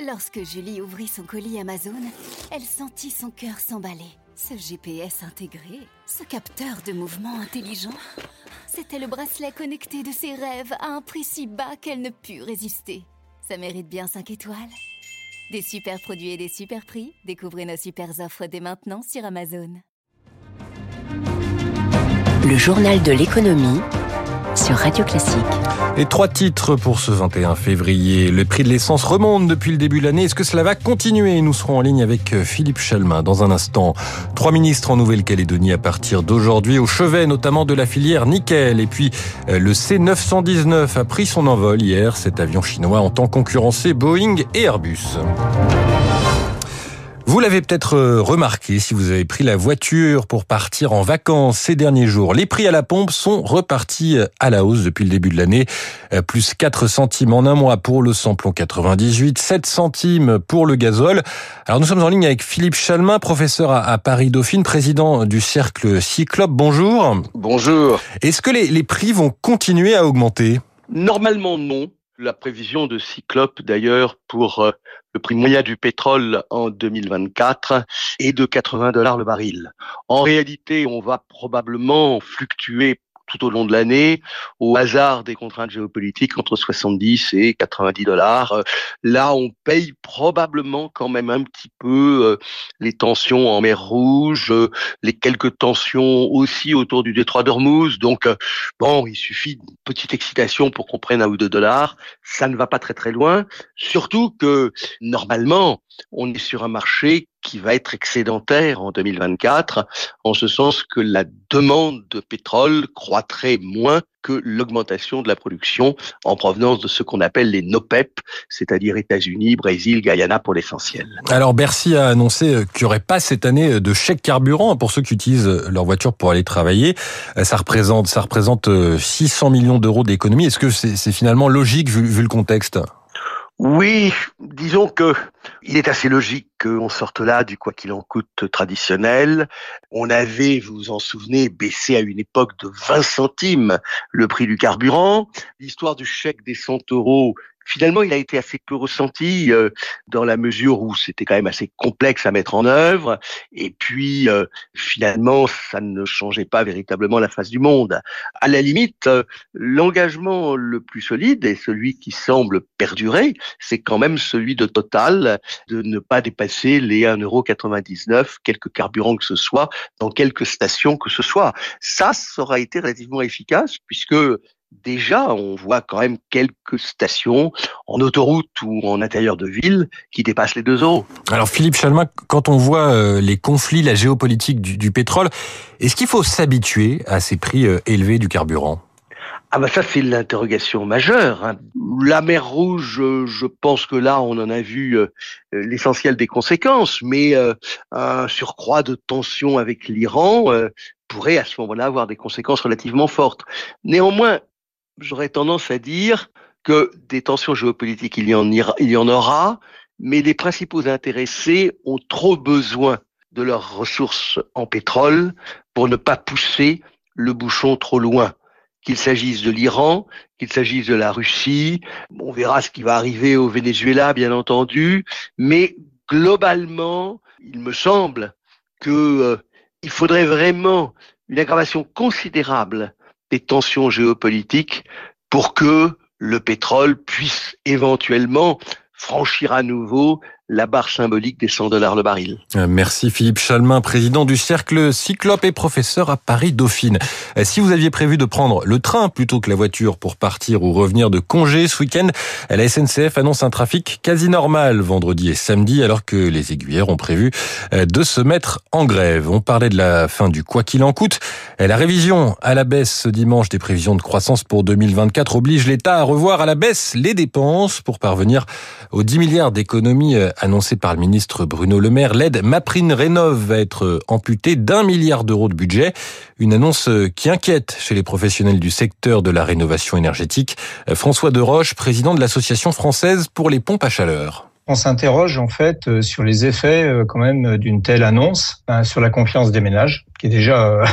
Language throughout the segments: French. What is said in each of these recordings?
Lorsque Julie ouvrit son colis Amazon, elle sentit son cœur s'emballer. Ce GPS intégré, ce capteur de mouvement intelligent, c'était le bracelet connecté de ses rêves à un prix si bas qu'elle ne put résister. Ça mérite bien 5 étoiles. Des super produits et des super prix, découvrez nos super offres dès maintenant sur Amazon. Le journal de l'économie sur Radio Classique. Et trois titres pour ce 21 février. Le prix de l'essence remonte depuis le début de l'année. Est-ce que cela va continuer? Nous serons en ligne avec euh, Philippe Chalmin dans un instant. Trois ministres en Nouvelle-Calédonie à partir d'aujourd'hui au chevet notamment de la filière nickel. Et puis euh, le C919 a pris son envol hier. Cet avion chinois entend concurrencer Boeing et Airbus. Vous l'avez peut-être euh, remarqué si vous avez pris la voiture pour partir en vacances ces derniers jours. Les prix à la pompe sont repartis euh, à la hausse depuis le début de l'année. Euh, plus 4 centimes en un mois pour le samplon 98, 7 centimes pour le gazole. Alors nous sommes en ligne avec Philippe Chalmin, professeur à Paris-Dauphine, président du cercle Cyclope. Bonjour. Bonjour. Est-ce que les, les prix vont continuer à augmenter? Normalement non. La prévision de Cyclope, d'ailleurs, pour euh, le prix moyen du pétrole en 2024 est de 80 dollars le baril. En réalité, on va probablement fluctuer tout au long de l'année, au hasard des contraintes géopolitiques, entre 70 et 90 dollars. Là, on paye probablement quand même un petit peu euh, les tensions en mer Rouge, euh, les quelques tensions aussi autour du détroit d'Ormuz. Donc, euh, bon, il suffit d'une petite excitation pour qu'on prenne un ou deux dollars. Ça ne va pas très très loin. Surtout que, normalement, on est sur un marché qui va être excédentaire en 2024, en ce sens que la demande de pétrole croîtrait moins que l'augmentation de la production en provenance de ce qu'on appelle les NOPEP, c'est-à-dire États-Unis, Brésil, Guyana pour l'essentiel. Alors Bercy a annoncé qu'il n'y aurait pas cette année de chèque carburant pour ceux qui utilisent leur voiture pour aller travailler. Ça représente, ça représente 600 millions d'euros d'économie. Est-ce que c'est finalement logique vu le contexte? Oui, disons que il est assez logique qu'on sorte là du quoi qu'il en coûte traditionnel. On avait, vous vous en souvenez, baissé à une époque de 20 centimes le prix du carburant. L'histoire du chèque des 100 euros finalement, il a été assez peu ressenti euh, dans la mesure où c'était quand même assez complexe à mettre en œuvre. Et puis, euh, finalement, ça ne changeait pas véritablement la face du monde. À la limite, euh, l'engagement le plus solide et celui qui semble perdurer, c'est quand même celui de Total de ne pas dépasser les 1,99€, quelques carburants que ce soit, dans quelques stations que ce soit. Ça, ça aura été relativement efficace puisque déjà, on voit quand même quelques stations en autoroute ou en intérieur de ville qui dépassent les 2 euros. Alors Philippe Chalmin, quand on voit euh, les conflits, la géopolitique du, pétrole, est-ce qu'il faut s'habituer à ces prix euh, élevés du carburant? Ah bah ça c'est l'interrogation majeure. Hein. La mer Rouge, je pense que là on en a vu euh, l'essentiel des conséquences, mais un surcroît de tension avec l'Iran pourrait à ce moment-là avoir des conséquences relativement fortes. Néanmoins, j'aurais tendance à dire que des tensions géopolitiques, il y en, il y en aura, mais les principaux intéressés ont trop besoin de leurs ressources en pétrole pour ne pas pousser le bouchon trop loin. Qu'il s'agisse de l'Iran, qu'il s'agisse de la Russie, on verra ce qui va arriver au Venezuela, bien entendu, mais globalement, il me semble que euh, il faudrait vraiment une aggravation considérable des tensions géopolitiques pour que le pétrole puisse éventuellement franchir à nouveau la barre symbolique des 100 dollars le baril. Euh, merci Philippe Chalmin, président du Cercle Cyclope et professeur à Paris-Dauphine. Euh, si vous aviez prévu de prendre le train plutôt que la voiture pour partir ou revenir de congé ce week-end, la SNCF annonce un trafic quasi normal vendredi et samedi alors que les aiguillères ont prévu euh, de se mettre en grève. On parlait de la fin du quoi qu'il en coûte. La révision à la baisse ce dimanche des prévisions de croissance pour 2024 oblige l'État à revoir à la baisse les dépenses pour parvenir aux 10 milliards d'économies annoncé par le ministre Bruno Le Maire, l'aide Maprine Rénov va être amputée d'un milliard d'euros de budget. Une annonce qui inquiète chez les professionnels du secteur de la rénovation énergétique. François Deroche, président de l'Association française pour les pompes à chaleur. On s'interroge en fait euh, sur les effets euh, quand même d'une telle annonce, sur la confiance des ménages, qui est déjà euh,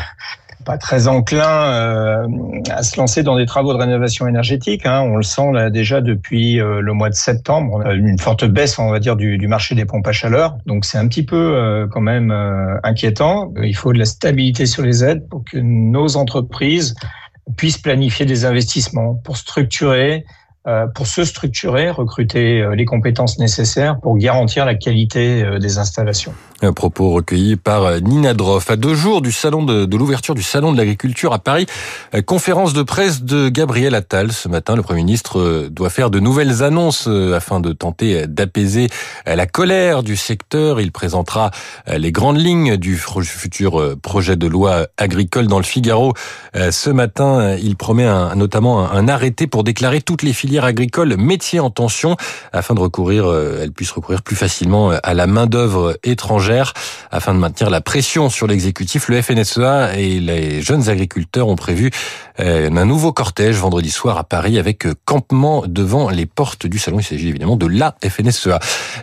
pas très enclins à se lancer dans des travaux de rénovation énergétique. Hein. On le sent là déjà depuis le mois de septembre. On a une forte baisse, on va dire, du, du marché des pompes à chaleur. Donc c'est un petit peu quand même inquiétant. Il faut de la stabilité sur les aides pour que nos entreprises puissent planifier des investissements pour structurer euh, pour se structurer, recruter euh, les compétences nécessaires pour garantir la qualité euh, des installations. Un propos recueilli par Nina Droff. À deux jours du salon de, l'ouverture du salon de l'agriculture à Paris, conférence de presse de Gabriel Attal. Ce matin, le Premier ministre doit faire de nouvelles annonces afin de tenter d'apaiser la colère du secteur. Il présentera les grandes lignes du futur projet de loi agricole dans le Figaro. Ce matin, il promet notamment un arrêté pour déclarer toutes les filières agricole métier en tension afin de recourir, euh, elle puisse recourir plus facilement euh, à la main d'œuvre étrangère afin de maintenir la pression sur l'exécutif. Le FNSEA et les jeunes agriculteurs ont prévu euh, un nouveau cortège vendredi soir à Paris avec campement devant les portes du salon. Il s'agit évidemment de la FNSEA.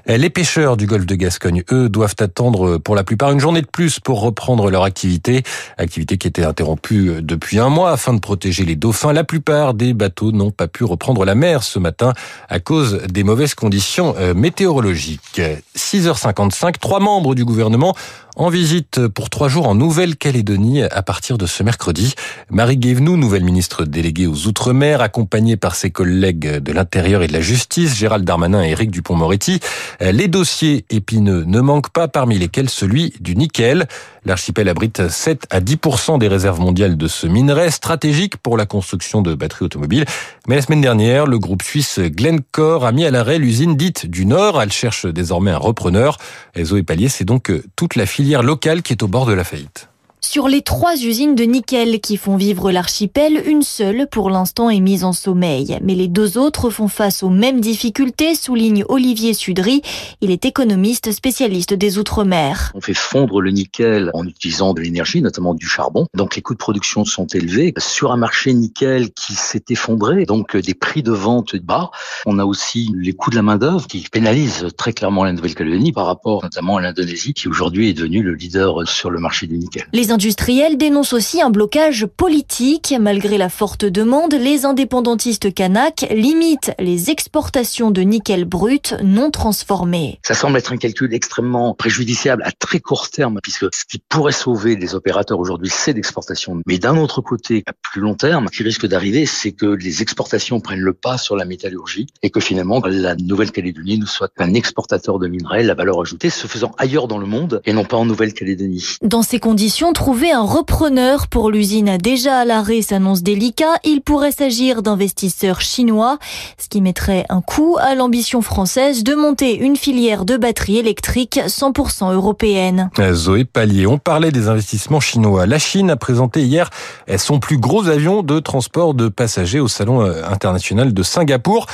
Les pêcheurs du golfe de Gascogne, eux, doivent attendre pour la plupart une journée de plus pour reprendre leur activité, activité qui était interrompue depuis un mois afin de protéger les dauphins. La plupart des bateaux n'ont pas pu reprendre la mer ce matin à cause des mauvaises conditions euh, météorologiques. 6h55, trois membres du gouvernement en visite pour trois jours en Nouvelle-Calédonie à partir de ce mercredi. Marie Guévenoux, nouvelle ministre déléguée aux Outre-mer, accompagnée par ses collègues de l'Intérieur et de la Justice, Gérald Darmanin et Éric Dupont-Moretti. Les dossiers épineux ne manquent pas, parmi lesquels celui du nickel. L'archipel abrite 7 à 10% des réserves mondiales de ce minerai stratégique pour la construction de batteries automobiles. Mais la semaine dernière, le groupe suisse Glencore a mis à l'arrêt l'usine dite du Nord. Elle cherche désormais un repreneur. Zoé c'est donc toute la filière locale qui est au bord de la faillite. Sur les trois usines de nickel qui font vivre l'archipel, une seule pour l'instant est mise en sommeil. Mais les deux autres font face aux mêmes difficultés, souligne Olivier Sudry. Il est économiste spécialiste des Outre-mer. On fait fondre le nickel en utilisant de l'énergie, notamment du charbon. Donc les coûts de production sont élevés. Sur un marché nickel qui s'est effondré, donc des prix de vente bas, on a aussi les coûts de la main-d'œuvre qui pénalisent très clairement la Nouvelle-Calédonie par rapport notamment à l'Indonésie qui aujourd'hui est devenue le leader sur le marché du nickel. Les industriels dénoncent aussi un blocage politique. Malgré la forte demande, les indépendantistes kanaks limitent les exportations de nickel brut non transformé. Ça semble être un calcul extrêmement préjudiciable à très court terme, puisque ce qui pourrait sauver les opérateurs aujourd'hui, c'est l'exportation. Mais d'un autre côté, à plus long terme, ce qui risque d'arriver, c'est que les exportations prennent le pas sur la métallurgie et que finalement, la Nouvelle-Calédonie nous soit un exportateur de minerais, la valeur ajoutée se faisant ailleurs dans le monde et non pas en Nouvelle-Calédonie. Dans ces conditions, Trouver un repreneur pour l'usine déjà à l'arrêt s'annonce délicat. Il pourrait s'agir d'investisseurs chinois, ce qui mettrait un coup à l'ambition française de monter une filière de batteries électriques 100% européenne. Zoé Pallier, on parlait des investissements chinois. La Chine a présenté hier son plus gros avion de transport de passagers au Salon euh, international de Singapour.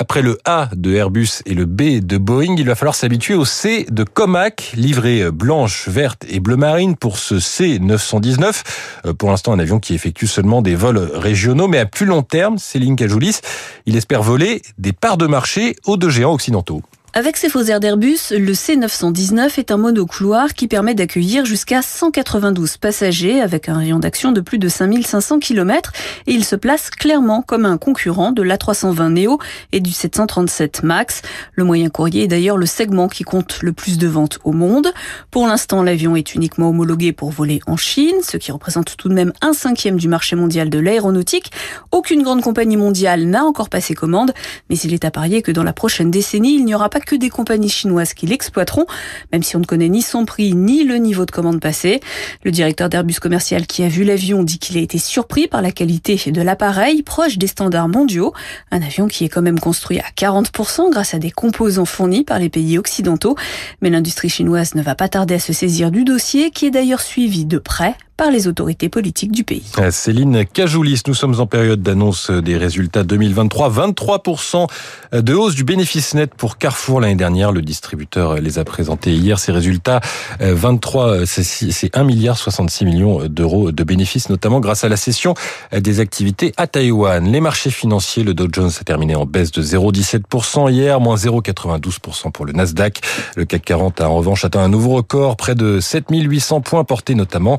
Après le A de Airbus et le B de Boeing, il va falloir s'habituer au C de Comac, livré blanche, verte et bleu marine pour ce C919. Euh, pour l'instant, un avion qui effectue seulement des vols régionaux, mais à plus long terme, Céline Cajoulis, il espère voler des parts de marché aux deux géants occidentaux. Avec ses faux airs d'Airbus, le C919 est un monocouloir qui permet d'accueillir jusqu'à 192 passagers avec un rayon d'action de plus de 5500 km et il se place clairement comme un concurrent de l'A320 Neo et du 737 MAX. Le moyen courrier est d'ailleurs le segment qui compte le plus de ventes au monde. Pour l'instant, l'avion est uniquement homologué pour voler en Chine, ce qui représente tout de même un cinquième du marché mondial de l'aéronautique. Aucune grande compagnie mondiale n'a encore passé commande, mais il est à parier que dans la prochaine décennie, il n'y aura pas que des compagnies chinoises qui l'exploiteront, même si on ne connaît ni son prix ni le niveau de commande passé. Le directeur d'Airbus Commercial qui a vu l'avion dit qu'il a été surpris par la qualité de l'appareil, proche des standards mondiaux. Un avion qui est quand même construit à 40% grâce à des composants fournis par les pays occidentaux. Mais l'industrie chinoise ne va pas tarder à se saisir du dossier, qui est d'ailleurs suivi de près par les autorités politiques du pays. Euh, Céline Cajoulis, nous sommes en période d'annonce des résultats 2023. 23% de hausse du bénéfice net pour Carrefour l'année dernière. Le distributeur les a présentés hier. Ces résultats, 23, euh, c'est 1 milliard 66 millions d'euros de bénéfices, notamment grâce à la cession des activités à Taïwan. Les marchés financiers, le Dow Jones a terminé en baisse de 0,17% hier, moins 0,92% pour le Nasdaq. Le CAC 40 a en revanche atteint un nouveau record, près de 7800 points portés notamment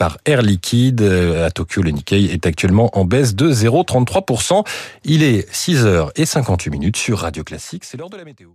par Air Liquide. À Tokyo, le Nikkei est actuellement en baisse de 0,33%. Il est 6h58 minutes sur Radio Classique. C'est l'heure de la météo.